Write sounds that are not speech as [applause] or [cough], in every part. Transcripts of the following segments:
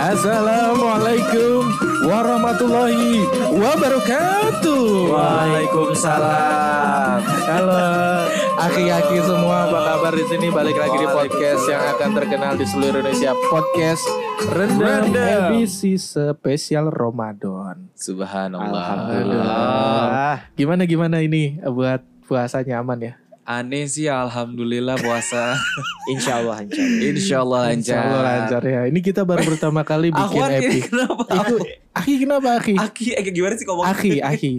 Assalamualaikum warahmatullahi wabarakatuh. Waalaikumsalam. Halo, aki-aki semua apa kabar di sini? Balik lagi di podcast yang akan terkenal di seluruh Indonesia. Podcast Rendang Rendang. edisi spesial Ramadan. Subhanallah. Alhamdulillah. Gimana gimana ini buat puasanya aman ya? Aneh sih alhamdulillah puasa. [laughs] Insya Allah lancar. Insya Allah lancar. Insya Allah lancar ya. Ini kita baru pertama kali [laughs] bikin Akhwan epi. ini kenapa? Itu Aki kenapa Aki? Aki, eh gimana sih ngomong? Aki, [laughs] Aki.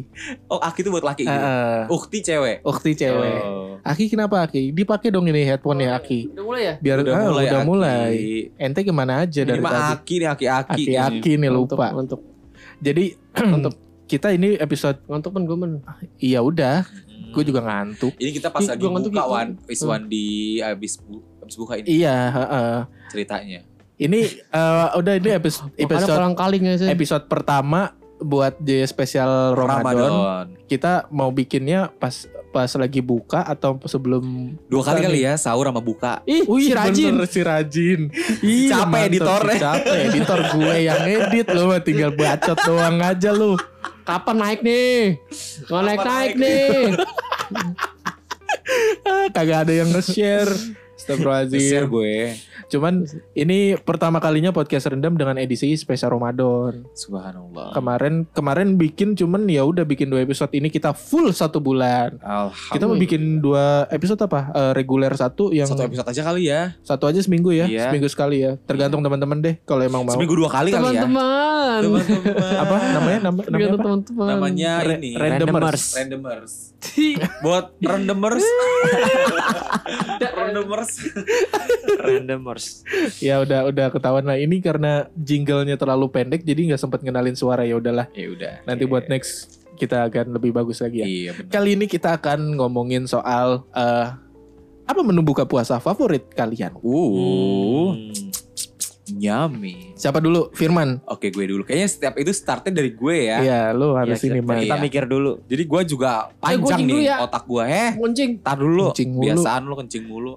Oh, Aki itu buat laki. gitu? Heeh. Ukti cewek. Ukti cewek. Oh. Aki kenapa Aki? Dipakai dong ini headphone ya Aki. Udah mulai ya? Biar Udah ah, mulai, udah Aki. mulai. Ente ke mana aja Ini dari mah tadi? Aki nih, Aki-Aki. Aki-aki nih lupa. Untuk Jadi [clears throat] Mantap. Kita ini episode ngantuk kan gue men. iya udah, Hmm. gue juga ngantuk. Ini kita pas Ih, lagi ngantuk, buka Ih. wan, Wis Hmm. wan di abis bu, abis buka ini Iya, heeh. ceritanya. Ini eh, udah ini episode episode ya sih. episode pertama buat di spesial Ramadan. Kita mau bikinnya pas pas lagi buka atau sebelum Dua kali kali ya sahur sama buka. Ih, Wih, si Rajin. bener, si Rajin. Ih, Capek mantap, editornya. si Capek editor gue yang edit lu mah tinggal bacot doang aja lu. Kapan naik nih? Nggak naik naik naik nih. Kagak ada yang nge-share. Share Astagfirullahaladzim. gue. Cuman ini pertama kalinya podcast rendam dengan edisi spesial Ramadan. Subhanallah. Kemarin kemarin bikin cuman ya udah bikin dua episode ini kita full satu bulan. Alhamdulillah. Kita mau bikin dua episode apa? Eh, reguler satu yang Satu episode aja kali ya. satu aja seminggu ya, Iya. seminggu sekali ya. Tergantung teman-teman deh kalau emang mau. Seminggu dua kali kali ya. Teman-teman. Teman-teman. Apa namanya? Nama, namanya apa? teman-teman. Namanya Re- ini. randomers. Randomers. [laughs] Buat randomers. randomers. Randomers. Ya udah udah ketahuan lah ini karena jinglenya terlalu pendek jadi nggak sempat kenalin suara ya udahlah. Ya udah. Nanti buat next kita akan lebih bagus lagi ya. Iya benar. Kali ini kita akan ngomongin soal eh apa menu buka puasa favorit kalian? Uh. Yummy. Siapa dulu? Firman. Oke gue dulu. Kayaknya setiap itu startnya dari gue ya. Iya, lu harus Iya, ini kita- man. Iya. Kita mikir dulu. Jadi gue juga Eh, panjang kencing dulu nih ya. otak gue. Eh, Kuncing. tar dulu. Kencing mulu. Biasaan lu kencing mulu.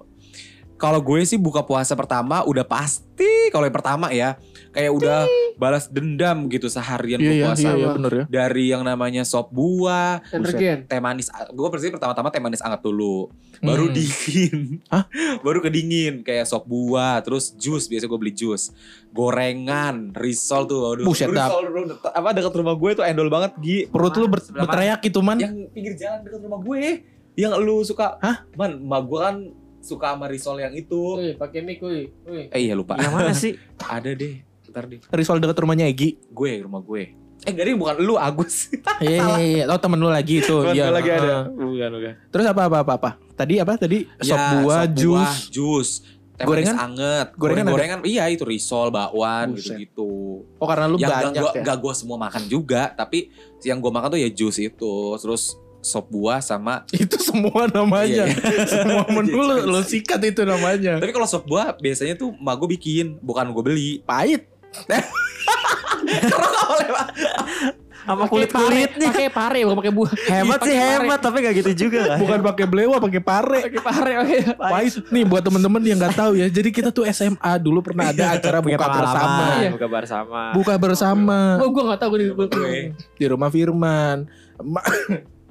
Kalau gue sih buka puasa pertama udah pasti kalau yang pertama ya kayak udah balas dendam gitu seharian Iya, gue iya, puasa. iya, iya, bener ya. Dari yang namanya sop buah, Energen. teh manis. Gue persis pertama-tama teh manis anget dulu, baru Hmm. dingin, Hah? [laughs] baru kedingin kayak sop buah, terus jus biasa gue beli jus, gorengan, risol tuh, waduh, Buset, risol dulu, apa dekat rumah gue tuh endol banget, Gi. Perut lu ber- berteriak gitu man. Yang pinggir jalan dekat rumah gue, yang lu suka, Hah? man, emak gue kan suka sama risol yang itu. Wih, pakai mic, wih. Wih. Eh iya lupa. Yang mana sih? [laughs] Ada deh, ntar deh. Risol dekat rumahnya Egi. Gue rumah gue. Eh enggak deh, bukan lu Agus. [laughs] Iya, iya, iya. Oh, temen lu lagi itu. Temen Iya. gue lagi ada. Bukan, bukan. Terus apa apa apa apa? Tadi apa tadi? Sop Ya, buah, sop jus. buah, jus. Teh Gorengan? anget. Gorengan ada? Gorengan, iya itu risol, bakwan gitu-gitu. Oh, karena lu yang banyak gak, gua, ya. gak gue semua makan juga, tapi yang gue makan tuh ya jus itu. Terus sop buah sama [laughs] Itu semua namanya. Iya, iya. [laughs] semua menu Iya, lu sikat itu namanya. Tapi kalau sop buah biasanya tuh emak gue bikin, bukan gue beli. Pahit. Sama kulit-kulitnya. Pakai pare, bukan pakai buah. Hemat sih hemat tapi gak gitu juga kan. Bukan [laughs] pakai blewa, pakai pare. Pakai pare, oke. Pahit. Nih buat temen-temen yang nggak tahu ya. Jadi kita tuh SMA dulu pernah ada acara Punya buka bersama. Iya. buka bersama. Buka bersama Oh, gue gak tahu gue di Gue. di rumah Firman.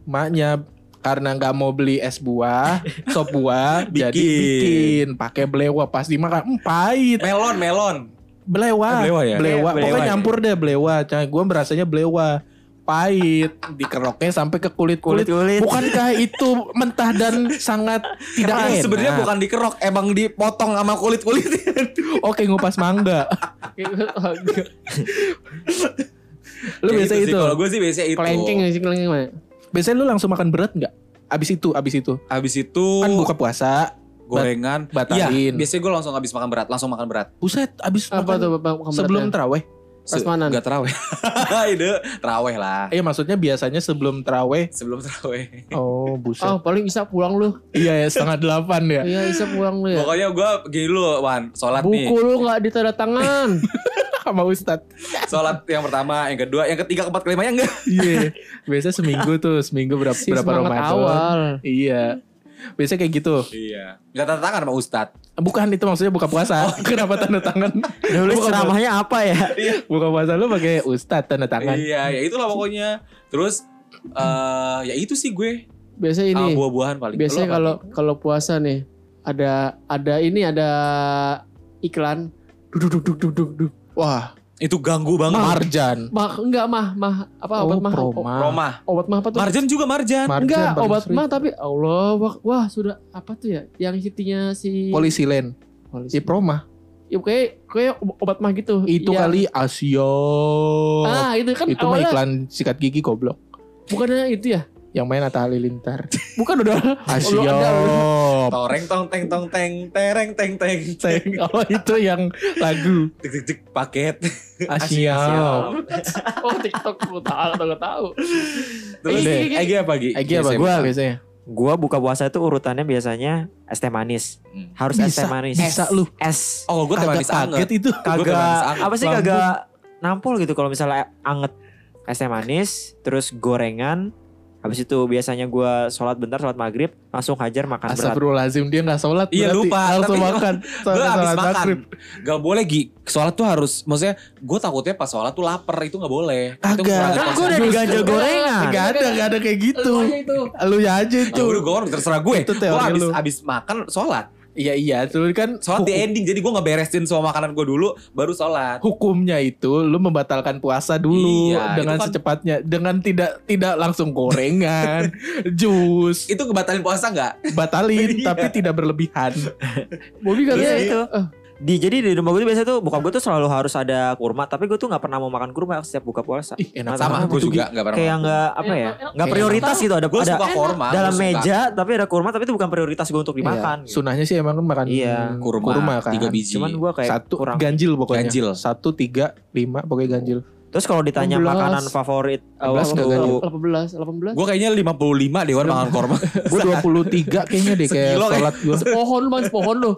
Ma- Maknya karena nggak mau beli es buah, sop buah, [laughs] jadi Bikin. bikin pakai blewa pas dimakan, hmm, pahit. Melon, melon. Blewa. Eh, blewa ya? Blewa. Iya, Pokoknya nyampur deh blewa. Cah, gue berasanya blewa. Pahit. Dikeroknya sampai ke kulit-kulit. Kulit-kulit. Bukankah [laughs] itu mentah dan sangat tidak enak? sebenarnya bukan dikerok, emang dipotong sama kulit-kulit. [laughs] Oke ngupas mangga. Lu biasa sih. itu. Kalau gue sih biasa itu. Kelengking sih, kelengking mana? Biasanya lu langsung makan berat nggak? Abis itu, abis itu. Abis itu Kan buka puasa. gorengan. batalin. Iya, biasanya gue langsung habis makan berat, langsung makan berat. Buset, abis Apa makan tuh bukan sebelum beratnya? teraweh. Pas manan? Gak terawih. [laughs] Ide terawih lah. Eh maksudnya biasanya sebelum teraweh. Sebelum terawih. [laughs] Oh buset. Oh, paling bisa pulang lu. Iya ya setengah delapan ya. Iya, bisa pulang lu ya. Pokoknya gue gini lu, Wan. Sholat nih. Buku lu gak ditanda tangan. [laughs] Sama Ustadz. Sholat yang pertama, yang kedua, yang ketiga, keempat, kelimanya enggak. Iya. Biasa seminggu tuh, seminggu berapa Si berapa Ramadan. awal. Iya. Biasanya kayak gitu. Iya. Gak tanda tangan sama Ustad. Bukan itu maksudnya buka puasa. [laughs] Kenapa tanda tangan? Nulis puasa- ceramahnya apa ya? Buka puasa lu pakai ustad tanda tangan. Iya, ya itulah pokoknya. Terus eh ya itu sih gue. Biasanya ini. buah-buahan paling. Biasanya kalau kalau puasa nih ada ada ini ada iklan duduk duduk duduk duduk. Wah, itu ganggu banget. Marjan. Mah enggak mah mah apa Oh, obat mah Proma. Roma. Obat mah apa tuh? Marjan juga Marjan. Marjan enggak obat mah tapi Allah wah, wah sudah apa tuh ya yang hitinya si Polisi Len. polisi. Si Proma. Ya, kayak kayak obat mah gitu. Itu Yang- kali Asia. Ah, itu kan itu mah awalnya iklan sikat gigi goblok. bukannya itu ya? Yang main Atta Halilintar. [laughs] Bukan udah. Ada, Toreng tong teng tong teng tereng teng teng teng. [laughs] Oh itu yang lagu Dik dik dik paket. Asia. oh TikTok gue tahu tahu tahu. Terus Deh. Egi apa Gi? Egi apa gua biasanya? Gua buka puasa itu urutannya biasanya es teh manis. Hmm. Harus es teh manis. bisa lu. Es. Oh, gue teh manis anget. kaget itu. Gua Kagak apa sih kagak nampol gitu kalau misalnya anget es teh manis, terus gorengan. Habis itu biasanya gua sholat bentar, sholat maghrib, langsung hajar makan berat. Astagfirullahaladzim dia gak sholat Iya, berarti lupa. Langsung Tapi- makan Gue habis makan. maghrib. Gak boleh Gi. Sholat tuh harus, maksudnya gue takutnya pas sholat tuh lapar itu gak boleh. Kagak. Kan gua udah diganjel gorengan. Gak ada Gak ada kayak gitu Lu aja itu. Lu ya aja Ya itu udah gue terserah gue. Itu Gue teori habis, lu. habis makan sholat. Iya iya Itu kan Sholat di ending. Jadi gue ngeberesin semua makanan gue dulu. Baru sholat. Hukumnya itu Lu membatalkan puasa dulu Iya, Dengan kan- secepatnya Dengan tidak Tidak langsung gorengan [laughs] Jus Itu kebatalin puasa gak? Batalin [laughs] Iya. Tapi tidak berlebihan Bobby Iya katanya itu. eh, Di jadi di rumah gue tuh biasanya tuh bokap gue tuh selalu harus ada kurma, tapi gue tuh nggak pernah mau makan kurma setiap buka puasa. Ih enak Sama banget gue juga gak pernah. Kayak nggak apa ya? Nggak prioritas gitu ada Gue ada suka korma. dalam meja tapi ada kurma tapi itu bukan prioritas gue untuk Iya. dimakan. gitu. Sunahnya sih emang kan makan Iya. Kurma, kan tiga biji. Cuman gue kayak Satu kurang. ganjil pokoknya Ganjil. Satu tiga lima Pokoknya ganjil Terus kalau ditanya 16. makanan favorit uh, 16 nggak waktu ganjil. 18 18 Gue kayaknya 55 Dewan makan korma. Gue 23 kayaknya deh Kayak Sekilo sholat gue pohon lu mas pohon lu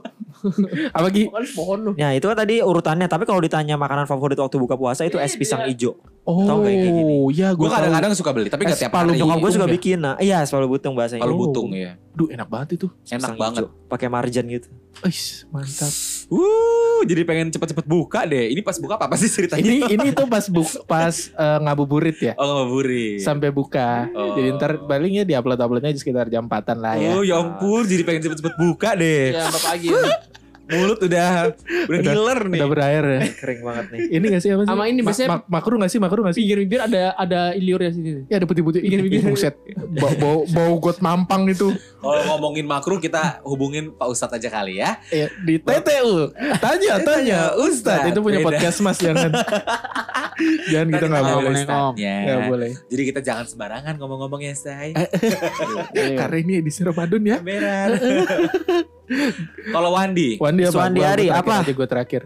[laughs] Apa Gi? pohon lu Ya itu kan tadi urutannya Tapi kalau ditanya makanan favorit waktu buka puasa Itu es pisang hijau Oh Tau nggak yang kayak gini? ya gue Gue kadang-kadang suka beli. Tapi gak Es tiap palu hari. Nyokap gue suka bikin nah, Iya selalu butung bahasanya Kalau Oh. butung ya. Duh enak banget itu Enak Pisang banget. Pakai marjan gitu Ais, mantap Wuh, jadi pengen cepet-cepet buka deh. Ini pas buka apa sih ceritanya? Ini ini tuh pas bu, pas eh, ngabuburit ya Oh ngabuburit. Sampai buka Oh. Jadi ntar palingnya di upload-uploadnya sekitar jam 4an lah ya Oh ya ampun, jadi pengen cepet-cepet buka deh. ya apa pagi [laughs] Mulut udah udah ngiler nih. Udah berair ya [laughs] Kering banget nih Ini gak sih apa sih? Sama ini biasanya- ma- makruh gak sih? Makruh gak sih? pinggir bibir ada ada iliurnya sini Ya ada putih-putih Bikin bibir. Buset Bau, bau, bau got mampang itu Kalau ngomongin makruh kita hubungin Pak Ustadz aja kali ya. ya, Di TTU Tanya, tanya Ustadz Itu punya Beda. podcast mas Jangan [laughs] Jangan kita Ntar gak kita boleh ngomongin Ustadznya. Gak boleh Jadi kita jangan sembarangan ngomong-ngomong ya say. [laughs] Karena ini edisi Ramadan ya Kamera. Kalau Wandi, Wandi apa? Wandi Gua- gua Ari, terakhir apa? aja gue terakhir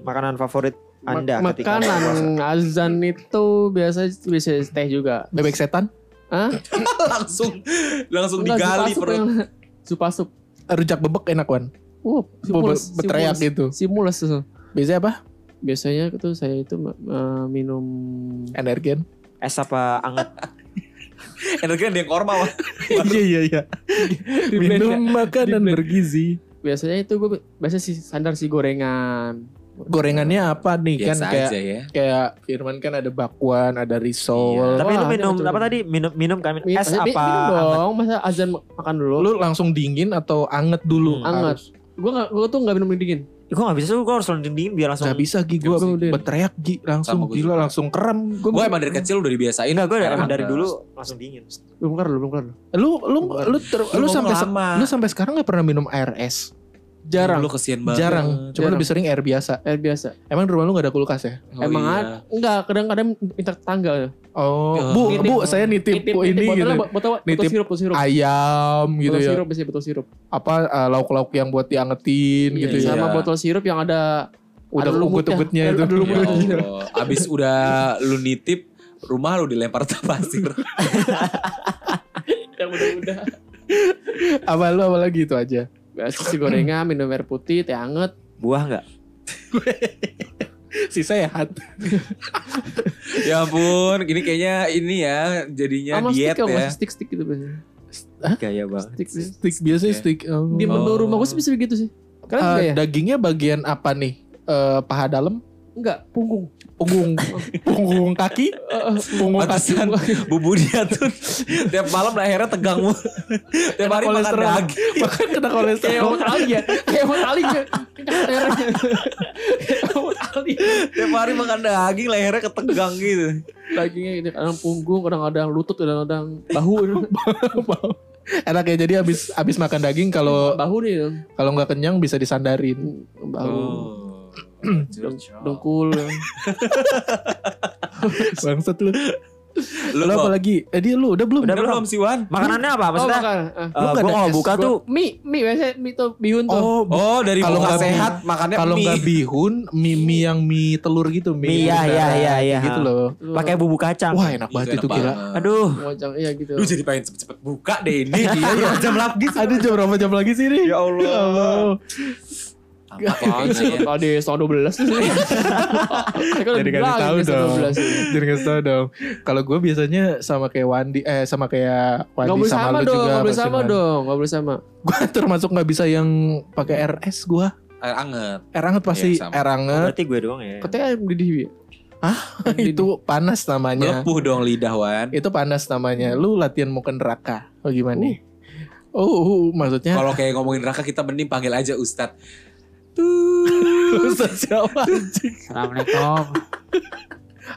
Makanan favorit Anda Mak- ketika puasa. makanan azan itu biasa bisa teh juga Bebek setan Hah? [laughs] langsung langsung Enggak, digali supasup perut. yang- supasup Rujak bebek enak Wan Wah, Be- simules, Berteriak simules. gitu Simules tuh. Biasanya apa? Biasanya itu saya itu eh, minum Energin Es apa anget [laughs] [laughs] Energi ada yang korma wah. Iya iya iya Minum makanan bergizi biasanya itu gue biasa sih sandar si gorengan. Gorengannya apa nih kan Biasa kayak aja ya. kayak Firman kan ada bakwan, ada risol. Iya. Tapi lu Wah, minum apa tadi? Minum minum kan Mi- es apa? Minum anget? dong, masa azan ma- makan dulu. Lu langsung dingin atau anget dulu? Hmm, anget. Harus. Gue gak, gue tuh gak minum dingin. Gue gak bisa, gue harus langsung dingin biar langsung Gak bisa Gi gue berteriak Gi langsung Sama gila juga. langsung kerem. Gua Gue emang dari kecil udah dibiasain. Enggak, gue emang dari dulu langsung dingin Belum kelar, belum kelar. lu lu lu Lu lu, sampai lu sampai sekarang gak pernah minum air es? Jarang. Lu kesian banget. Jarang. Cuma Jarang. lebih sering air biasa. Air biasa. Emang di rumah lu gak ada kulkas ya? Oh, Emang iya. ada. Enggak, kadang-kadang minta tetangga. ya. Oh, Oh. bu, Nitip. bu, saya nitip, Nitip, bu, nitip ini botolnya gitu. bot- botol, botol Nitip sirup, botol sirup. Ayam gitu botol ya. sirup, biasanya botol sirup. Apa uh, lauk-lauk yang buat diangetin Iya, gitu ya. Sama Iya. botol sirup yang ada Udah ada lumutnya. ugut-ugutnya Ada- itu. ada. Ya Allah. Abis udah lu nitip rumah lu dilempar ke pasir. [laughs] yang udah-udah. apa lu apa lagi itu aja. Biasa si gorengan, minum air putih, teh anget. Buah gak? [laughs] Si sehat. [laughs] ya ampun, ini kayaknya ini ya jadinya Sama diet stick ya. masih stick-stick gitu biasanya. Gaya banget. Stick, Stick biasa stick. oh. Di menu Oh. rumah gue sih bisa begitu sih. Kalian Eh, enggak ya? Dagingnya bagian apa nih? Eh, paha dalam, Enggak, punggung. punggung, punggung kaki, punggung kaki. Bubu dia tuh tiap malam lehernya tegang tiap hari makan daging. Makan kena Kayak kolesterol. Muhammad Ali ya. Kayak Muhammad Ali ya. Kayak Muhammad Ali. Tiap hari makan daging lehernya ketegang gitu. Dagingnya ini kadang punggung, kadang-kadang lutut, kadang-kadang [laughs] bahu. Enak ya jadi abis abis makan daging kalau bahu nih. kalau nggak kenyang bisa disandarin. Bahu. Oh. Dengkul. [laughs] Bangsat lu. Lu, Lu apa lagi? Eh dia lu udah belum? Udah belum sih Wan? Makanannya apa Oh, maksudnya? makan. Lu nggak gua ada kalau buka tuh Mie, mie biasanya mie tuh bihun tuh. Oh, Oh dari Kalau buka nggak sehat makannya kalau nggak bihun, mie mie yang mie telur gitu, mie. Mie, iya, udara, iya, iya, iya. Gitu loh. pakai bumbu kacang. Wah enak banget itu gila. banget. Aduh, Wajang, iya gitu. Lu jadi pengen cepet-cepet buka deh ini. Iya, jam lagi. [laughs] Ada jam berapa jam lagi sih nih? Ya Allah. Ya. Apaan sih? Tadi setengah dua belas tuh. [laughs] Saya kan Jadi kasih bilang tahu dong. 12 sih. Jadi kasih tahu dong. Kalau gue biasanya sama kayak Wandi, eh sama kayak Gak Wandi sama, sama lu dong, juga. gak boleh sama Man. dong, gak boleh sama. Gue [laughs] termasuk nggak bisa yang pakai RS gue. Air anget. Air hangat pasti Iya, sama. air hangat. berarti gue doang ya. Katanya mendidih ya? itu panas namanya. Melepuh dong lidah Wan. Itu panas namanya. Lu latihan mau ke neraka. Oh gimana nih? Oh, uh, maksudnya Kalau kayak ngomongin neraka kita mending panggil aja Ustadz. Ustaz siapa anjing? Assalamualaikum.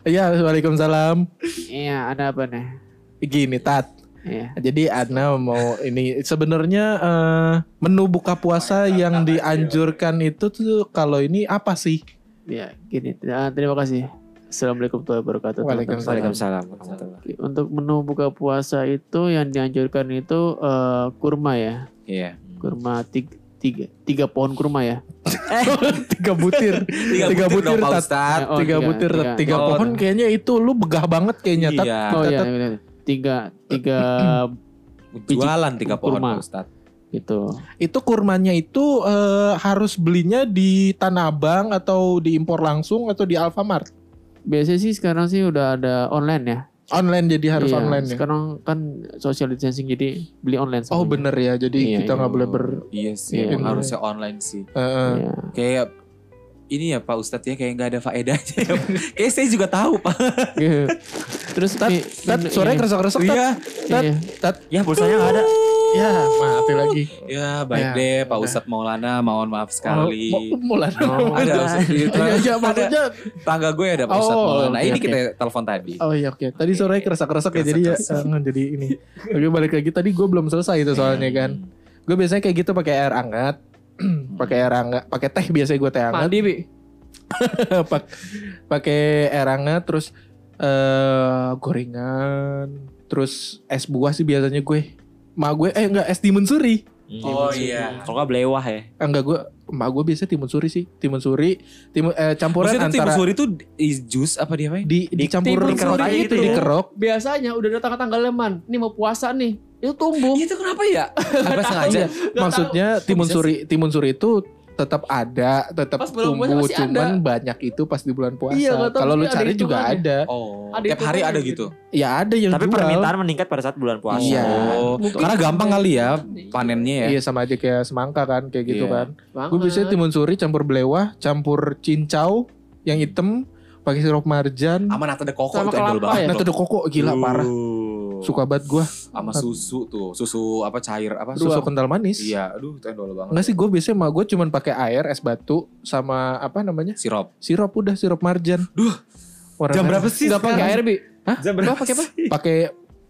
Iya, Waalaikumsalam. Iya, ada apa nih? Gini, Tat. Iya. Jadi Adna mau ini sebenarnya eh, menu buka puasa yang dianjurkan itu tuh kalau ini apa sih? Iya, gini. Ah, terima kasih. Assalamualaikum warahmatullahi wabarakatuh. Waalaikumsalam. Waalaikumsalam. Untuk menu buka puasa itu yang dianjurkan itu eh, kurma ya. Iya. Kurma tiga, tiga, tiga pohon kurma ya. [laughs] tiga butir. [laughs] Tiga, Tiga butir, butir, dong, Tat. Oh, tiga tiga, butir, tiga. Tiga Oh. pohon kayaknya itu lu begah banget kayaknya. Tat. Iya. Oh iya, Tat. iya, iya. tiga, tiga [clears throat] Jualan tiga pohon kurma. Pak Ustadz. gitu. Itu kurmanya itu eh, harus belinya di Tanah Abang atau diimpor langsung atau di Alfamart? Biasanya sih sekarang sih udah ada online ya. Online jadi harus Iya, online ya. Sekarang kan social distancing jadi beli online Oh bener ya, jadi Iya, kita iya. nggak boleh ber. Iya sih, Iya. harusnya online sih. Iya. Kayak ini ya Pak Ustadz ya kayak nggak ada faedahnya. [laughs] kayak saya juga tahu Pak. Gitu. Terus Tat, tat, suaranya iya. keresek-keresek tat. Iya. Tat, Iya. tat. Ya pulsanya nggak ada. Ya, mati lagi. Ya baik Ya, deh Pak. Ustadz Maulana, mohon maaf sekali. Oh, mau- mulai. Oh, ada Ustadz Iya, iya, maksudnya. tangga gue ada Pak Ustadz Oh, Maulana. oke, ini oke. kita telepon tadi. Oh iya oke. Tadi suaranya keresak-keresak ya jadi ya eh, jadi ini. Oke balik lagi tadi gue belum selesai itu soalnya kan. Gue biasanya kayak gitu pakai air hangat. [clears throat] pakai air hangat, pakai teh biasanya gue teh hangat. Mandi, Bi. [laughs] Pak- pakai air hangat terus eh gorengan, terus es buah sih biasanya gue. Ma gue eh enggak es timun suri. Oh iya. Kalau nggak belewah ya. Eh, enggak gue emak gue biasa timun suri sih. Timun suri, timun eh, campuran Maksudnya antara timun suri itu is jus apa dia Pak? di dicampur timun suri itu gitu, dikerok. Biasanya udah datang tanggalnya man. Ini mau puasa nih. Itu tumbuh. Itu kenapa ya? Apa sengaja? Maksudnya timun suri timun suri itu tetap ada, tetap Pas tumbuh, masih cuman ada. banyak itu pas di bulan puasa. Iya, Kalau lu cari juga hitungannya. ada. Oh, Ada tiap hari ada gitu. Ya ada yang Tapi jual. permintaan meningkat pada saat bulan puasa. Iya. Oh, Mungkin karena gampang kali ya panennya ya. Iya sama aja kayak semangka kan, kayak gitu Iya. kan. Gue biasanya timun suri campur belewah, campur cincau yang hitam, pakai sirup marjan. Sama nata de coco Sama itu kelapa ya? Koko gila Uh, parah. Suka banget gua sama susu tuh, susu apa cair apa susu kental manis. Iya, aduh itu endol banget. Enggak sih gue biasanya mah gue cuman pakai air, es batu sama apa namanya? Sirup. Sirup udah sirup marjan. Duh, Warna jam berapa sih Enggak pakai air, Bi. Hah? Jam berapa? pakai apa? Pakai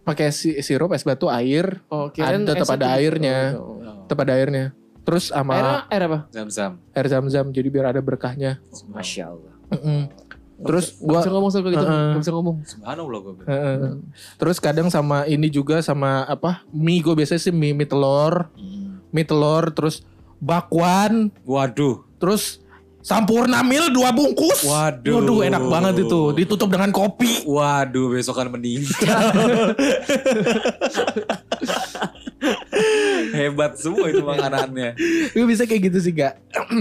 pakai si- sirup es batu air, Oh, Ada, tetap ada itu. airnya. Oh, oh. tetap ada airnya. Terus sama Airnya air apa? Zam-zam. air zam-zam jadi biar ada berkahnya. Masya Allah. Mm-mm. Terus Gua gua bisa ngomong soal gitu. Heeh. Gak bisa ngomong. Subhanallah gue bilang. Heeh. Terus kadang sama ini juga sama apa? Mie gue biasanya sih mie, mie telur, mie telur terus bakwan, Waduh. terus sampurna mil dua bungkus. Waduh. Waduh enak banget itu. Ditutup dengan kopi. Waduh, besokan meninggal. [laughs] Hebat semua itu makanannya. Gue bisa kayak gitu sih gak.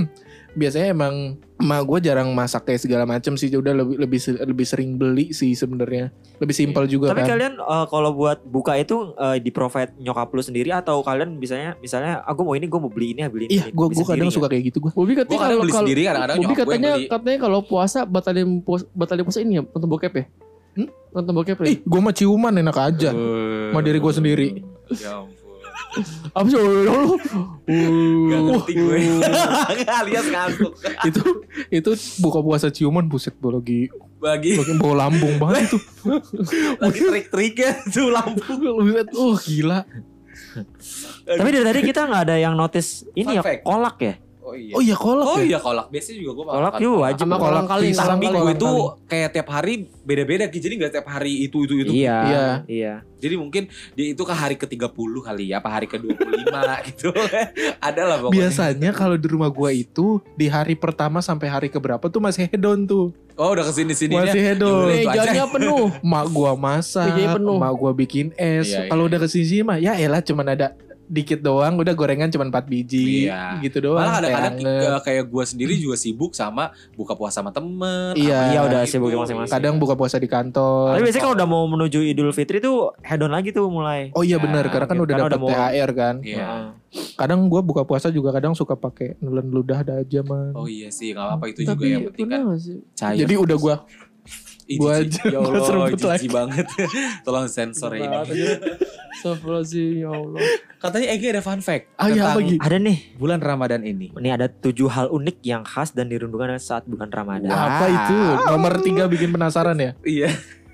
[clears throat] Biasanya emang emak gue jarang masak kayak segala macam sih udah lebih lebih lebih sering beli sih sebenarnya lebih simpel juga Tapi kan kalian eh, kalau buat buka itu eh, di provide nyokap lu sendiri atau kalian misalnya misalnya aku mau ini gue mau beli ini ya beli ini. iya gue gue kadang sendiri suka kayak gitu gue Bobi Gue katanya kadang kalau beli kalau sendiri, kadang-kadang Bobi nyokap gue yang katanya beli. katanya kalau puasa batalin puas- batalin puasa ini ya nonton bokep ya? Hmm? Nonton bokep ya? ih gue mah ciuman enak aja sama diri gue sendiri Ya ampun. Apa sih? Oh, oh, Gak oh. ngerti gue. [laughs] Alias ngantuk. itu itu buka puasa ciuman buset gue lagi Bagi lagi bawa lambung banget itu lagi trik-triknya tuh lampu. buset oh gila Tapi dari tadi kita nggak ada yang notice ini Fun ya fact. kolak ya. Oh iya. oh iya kolak Oh ya iya kolak. Biasanya juga gue Kolak juga wajib. Sama kolak pisang kolang Tapi gue itu kayak tiap hari beda-beda Ki. Jadi gak tiap hari itu itu itu. Iya, Iya. iya. Jadi mungkin dia itu ke hari ke-30 kali ya, apa hari ke-25 [laughs] gitu. Ada lah pokoknya. biasanya kalau di rumah gue itu di hari pertama sampai hari keberapa tuh masih hedon tuh Oh udah ke sini-sini masih hedon Itu aja. Mejanya penuh. [laughs] mak gua masak, Mejanya penuh. mak gua bikin es. Iya, Kalau iya. udah ke sini mah ya elah cuman ada dikit doang, udah gorengan cuman 4 biji Iya. gitu doang. Malah kadang-kadang kayak anget. kayak, kayak gue sendiri juga sibuk sama buka puasa sama temen. Iya. Iya, udah gitu. sibuk masing-masing. kadang buka puasa di kantor. Tapi biasanya kalau udah mau menuju Idul Fitri tuh hedon lagi tuh mulai. Oh iya Ya, benar, karena kan gitu. udah dapat THR kan. Iya. Kadang gua buka puasa juga kadang suka pakai nelen ludah ada aja man. Oh iya sih, gak apa-apa itu juga Tapi yang penting kan. Jadi udah gua Aja, ya Allah, jijik lagi. banget. [laughs] Tolong sensor ya ini. aja. Astagfirullahaladzim ya Allah. Katanya Egi ada fun fact Ah, iya, apa? Ada nih. bulan Ramadan ini. Ini ada tujuh hal unik yang khas dan dirundungkan saat bulan Ramadan. apa itu? Nomor tiga bikin penasaran ya? Iya.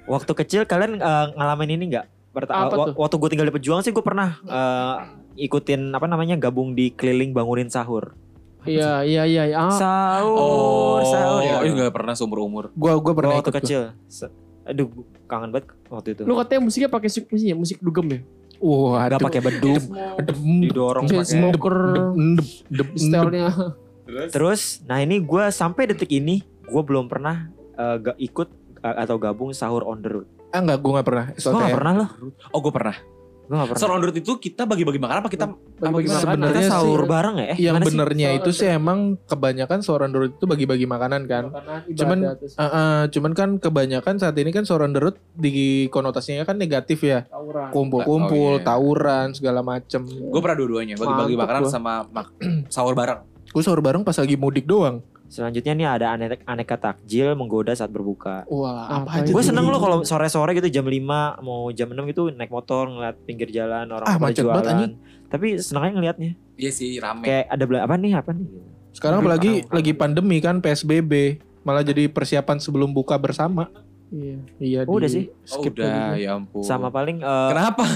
Waktu kecil kalian eh, ngalamin ini nggak? Perta- Apa wa- tuh? Waktu gue tinggal di Pejuang sih gue pernah eh, ikutin apa namanya gabung di keliling bangunin sahur. Iya iya iya. iya. Ah, Sahur, sahur. Oh, ini gak pernah seumur umur. Gua gua pernah waktu ikut. gua. kecil. Se- Aduh, gua kangen banget waktu itu. lu katanya musiknya pakai musik musiknya musik dugem ya? Wah, Gak ada pakai beduk, didorong pakai. smoker stylenya. Terus? Nah ini gue sampai detik ini gue belum pernah gak ikut eh, atau gabung sahur on the road. Ah enggak, gua enggak pernah. Gue gak pernah loh. Oh gue pernah. Road itu kita bagi-bagi makanan apa kita Bagi-bagi makanan. Sebenarnya Kita sahur sih, bareng ya? Eh, yang sih? benernya Soal itu sih emang kebanyakan road itu bagi-bagi makanan kan. Makanan, Cuman, Eh, eh, cuman kan kebanyakan saat ini kan road di konotasinya kan negatif ya. Kumpul-kumpul, Oh, iya. tawuran, segala macem. Gue pernah dua-duanya bagi-bagi makanan gua. sama mak- sahur bareng. Gue sahur bareng pas lagi mudik doang. Selanjutnya nih ada aneka, aneka takjil menggoda saat berbuka. Wah, Apa apa, aja itu? Gue seneng loh kalau sore-sore gitu jam 5 mau jam 6 gitu naik motor ngeliat pinggir jalan orang Ah, pada macet banget, jualan. anjing. Tapi seneng aja ngeliatnya. Iya sih rame. Kayak ada bela apa nih apa nih? Sekarang Aduh, apalagi lagi pandemi kan PSBB. Malah jadi persiapan sebelum buka bersama. Iya. Iya Oh, udah sih? Oh, skip udah lagi. ya ampun. Sama paling eh, Kenapa? [laughs]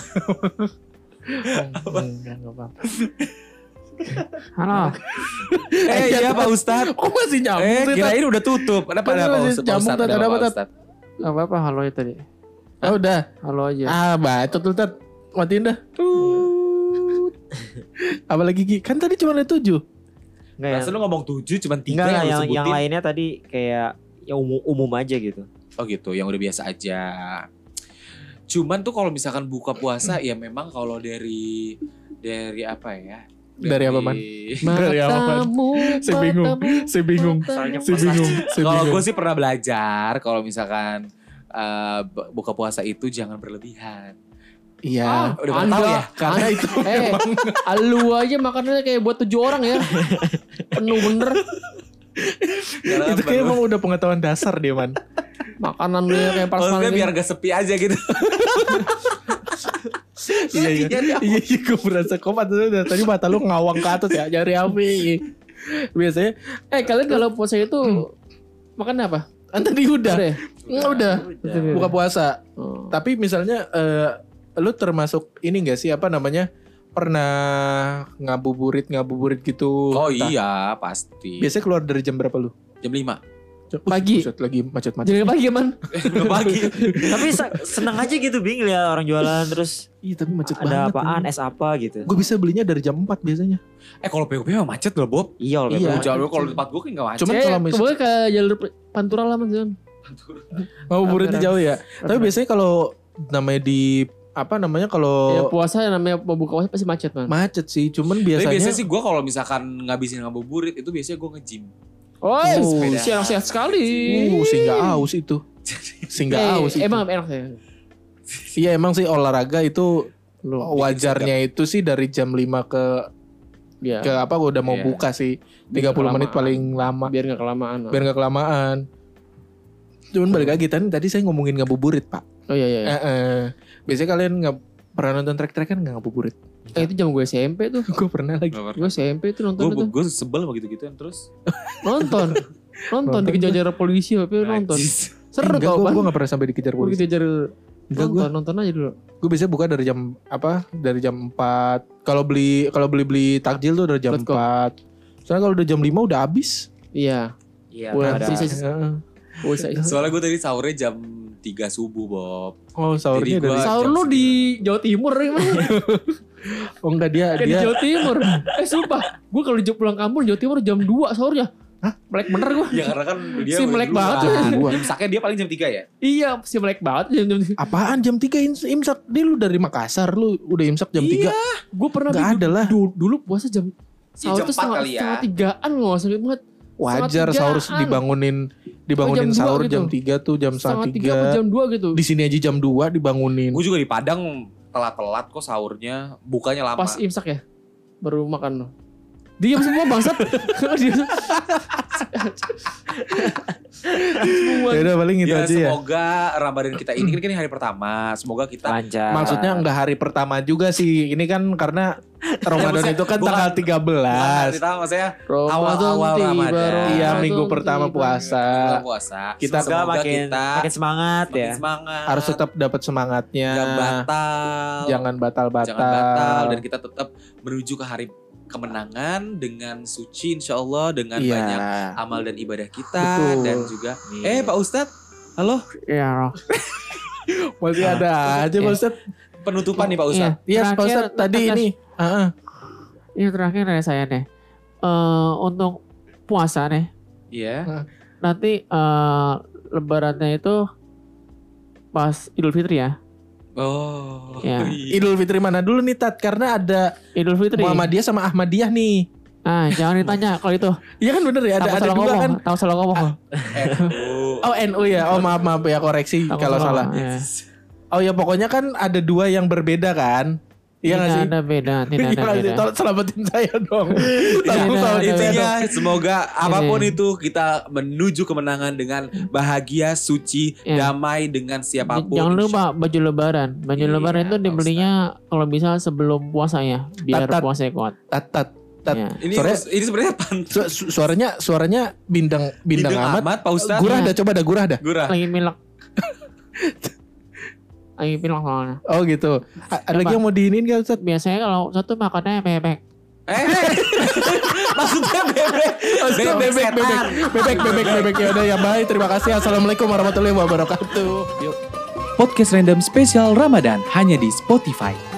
Enggak, enggak apa-apa. Halo. [laughs] eh iya Pak Ustadz. Kok masih nyambung Eh kirain udah tutup. Kenapa ada Pak? Pak nyambung, Tat. ada apa? Ustadz. Gak apa-apa halo ya tadi. Ah, udah. Halo aja. Ah, bacot lu Tat. Matiin dah. Apalagi Gi? Kan tadi cuma ada tujuh. enggak Masa lu ngomong tujuh cuman tiga yang yang, yang lainnya tadi kayak yang umum, umum aja gitu. Oh gitu, yang udah biasa aja. Cuman tuh kalau misalkan buka puasa ya memang kalau dari dari apa ya? Dari apa, Man? [laughs] Dari apa, Man? Saya bingung. Saya bingung. Saya bingung. Kalau gue sih pernah belajar kalau misalkan eh, bu- buka puasa itu jangan berlebihan. Iya. Udah pada Anda, tahu ya? Karena itu Eh, lu aja makanannya kayak buat tujuh orang ya. Penuh bener. Karena itu kan kayak emang udah pengetahuan dasar dia man. Makanan lu ya kayak pas Maksudnya biar gak sepi aja gitu. [laughs] iya iya. Iya iya gue merasa kok tadi mata lu ngawang ke atas ya nyari api. Biasanya Eh kalian kalau puasa itu makan apa? kan tadi udah. Udah ya? Nggak, udah. Buka puasa. Oh. Tapi misalnya eh, lu termasuk ini gak sih apa namanya? Pernah ngabuburit ngabuburit gitu. Oh Entah. iya pasti. Biasanya keluar dari jam berapa lu? Jam 5. Pagi. Buset, lagi macet-macet. Jadi pagi man. [laughs] Udah pagi. Tapi se- seneng aja gitu Bing lihat orang jualan terus Iya tapi macet ada banget. apaan es apa gitu. Gue bisa belinya dari jam 4 biasanya. Eh kalau PUP memang macet loh Bob. Iya loh. Iya. Jauh kalau di tempat gue kan gak macet. Cuman Eh, kalau mis- kemudian ke jalur pantura lah man. Zon. ngabuburitnya jauh ya. Tapi biasanya kalau namanya di apa namanya kalau Ya puasa namanya mau buka puasa pasti macet man. macet sih. Cuman Tapi biasanya, biasanya sih gue kalau misalkan ngabisin ngabuburit itu biasanya gue nge-gym. Oh, sepeda. si anak sehat sekali. Uh, sehingga aus itu. Sehingga Eh, aus itu. emang enak ya. Iya emang sih olahraga itu wajarnya itu sih dari jam 5 ke ya, ke apa gua udah mau Iya. buka sih. 30 Biar menit paling lama biar nggak kelamaan. biar nggak kelamaan. Cuman balik lagi tadi, tadi saya ngomongin ngabuburit, Pak. Oh iya iya. Eh, eh. Biasanya kalian nggak pernah nonton trek-trek kan nggak ngabuburit. Eh, itu jam gue SMP tuh. [laughs] gue pernah lagi. Gue SMP tuh nonton Gue itu. gue sebel sama gitu-gituan terus. Nonton. Nonton Nonton dikejar-kejar polisi tapi nonton. Najis. Seru Enggak, tau gue kan? gue nggak pernah sampai dikejar Gue polisi. dikejar Enggak, nonton, nonton aja dulu. Gue biasanya buka dari jam apa? Dari jam 4. Kalau beli kalau beli beli takjil tuh dari jam Let's go. 4. Soalnya kalau udah jam 5 udah habis. Iya. Iya, sisa- sisa- Soalnya gue tadi sahurnya jam 3 subuh, Bob. Oh, sahurnya gua- dari Sahur lu di Jawa Timur gimana? [laughs] Oh enggak dia Kayak di dia Jawa Timur. Eh sumpah, gue kalau di pulang kampung Jawa Timur jam 2 sahurnya. Hah? Melek bener gue. Ya karena kan [laughs] dia Si melek banget tuh. Imsaknya dia paling jam 3 ya? Iya, si melek banget jam jam. apaan jam 3 ins- imsak? Dia lu dari Makassar lu udah imsak jam 3. Gue pernah Bi, ada lah. Dulu, dulu puasa jam sahur jam tuh setengah, kali ya. setengah tigaan nggak usah banget. Wajar sahur dibangunin dibangunin Oh, jam sahur gitu. jam 3 tuh jam Setengah tiga atau 3. jam 2 gitu. Di sini aja jam 2 dibangunin. Gue juga di Padang telat-telat kok sahurnya. Bukanya lama. Pas imsak ya. Baru makan lo. Diam semua bangsat. [laughs] [laughs] Diam. semua. Ya udah paling itu ya, aja ya. semoga Ramadan kita ini kan ini hari pertama. Semoga kita Lancar. Maksudnya enggak hari pertama juga sih. Ini kan karena Ramadan maksudnya itu kan bukan- tanggal Bukan hari 13. pertama maksudnya Ramadan Awal-awal Ramadan. Ramadan Iya, minggu tiba. pertama puasa. puasa. Kita Semoga semoga makin, kita makin semangat makin ya. semangat. Harus tetap dapat semangatnya. Jangan batal. Jangan batal-batal. Jangan batal dan kita tetap menuju ke hari kemenangan dengan suci insya Allah dengan Iya. banyak amal dan ibadah kita Betul. dan juga eh Pak Ustadz halo Iya, Roh. [laughs] Masih ada aja Iya. Pak Ustadz. penutupan nih Pak Ustadz Iya Pak Terakhir, Ustadz tadi tegas. ini. Heeh. Ini terakhir dari saya nih. Eh untuk puasa nih, iya nanti eh lebarannya itu pas Idul Fitri ya. Oh Iya. iya. Idul Fitri mana dulu nih Tat? Karena ada Idul Fitri. Muhammadiyah sama Ahmadiyah nih. Ah, jangan ditanya kalau itu. Iya kan bener ya ada Takut ada salah dua ngomong, kan. tahu salah ngomong. Eh, oh. Oh NU ya. Oh maaf maaf ya koreksi kalau salah. ngomong, iya. Oh ya pokoknya kan ada dua yang berbeda kan. [laughs] Iya nggak tidak ada beda, tidak ada sih? beda. Tolong selamatin saya dong. [laughs] Tidak Tolong ada selamatin saya Intinya semoga apa pun Ini. itu kita menuju kemenangan dengan bahagia, suci, Iya. damai dengan siapa pun. Jangan lupa baju lebaran. Baju Iya, lebaran itu dibelinya kalau bisa sebelum puasa ya, biar Tat, tat. puasanya kuat. Tat tat tat. Ya. Ini Suaranya- ini sebenarnya. Su- su- suaranya suaranya bindang bindang, amat. Pak Ustadz. Gurah Iya. dah coba dah gurah dah. Gurah. Lagi milak. [laughs] Lagi pilek soalnya. Oh gitu. A- ada lagi yang mau diinin gak Ustaz? Biasanya kalau satu makannya bebek. Eh, [laughs] maksudnya bebek. Maksudnya bebek, bebek, bebek, bebek, bebek. Ya udah ya baik. Terima kasih. Assalamualaikum warahmatullahi wabarakatuh. Yuk. Podcast Random Spesial Ramadan hanya di Spotify.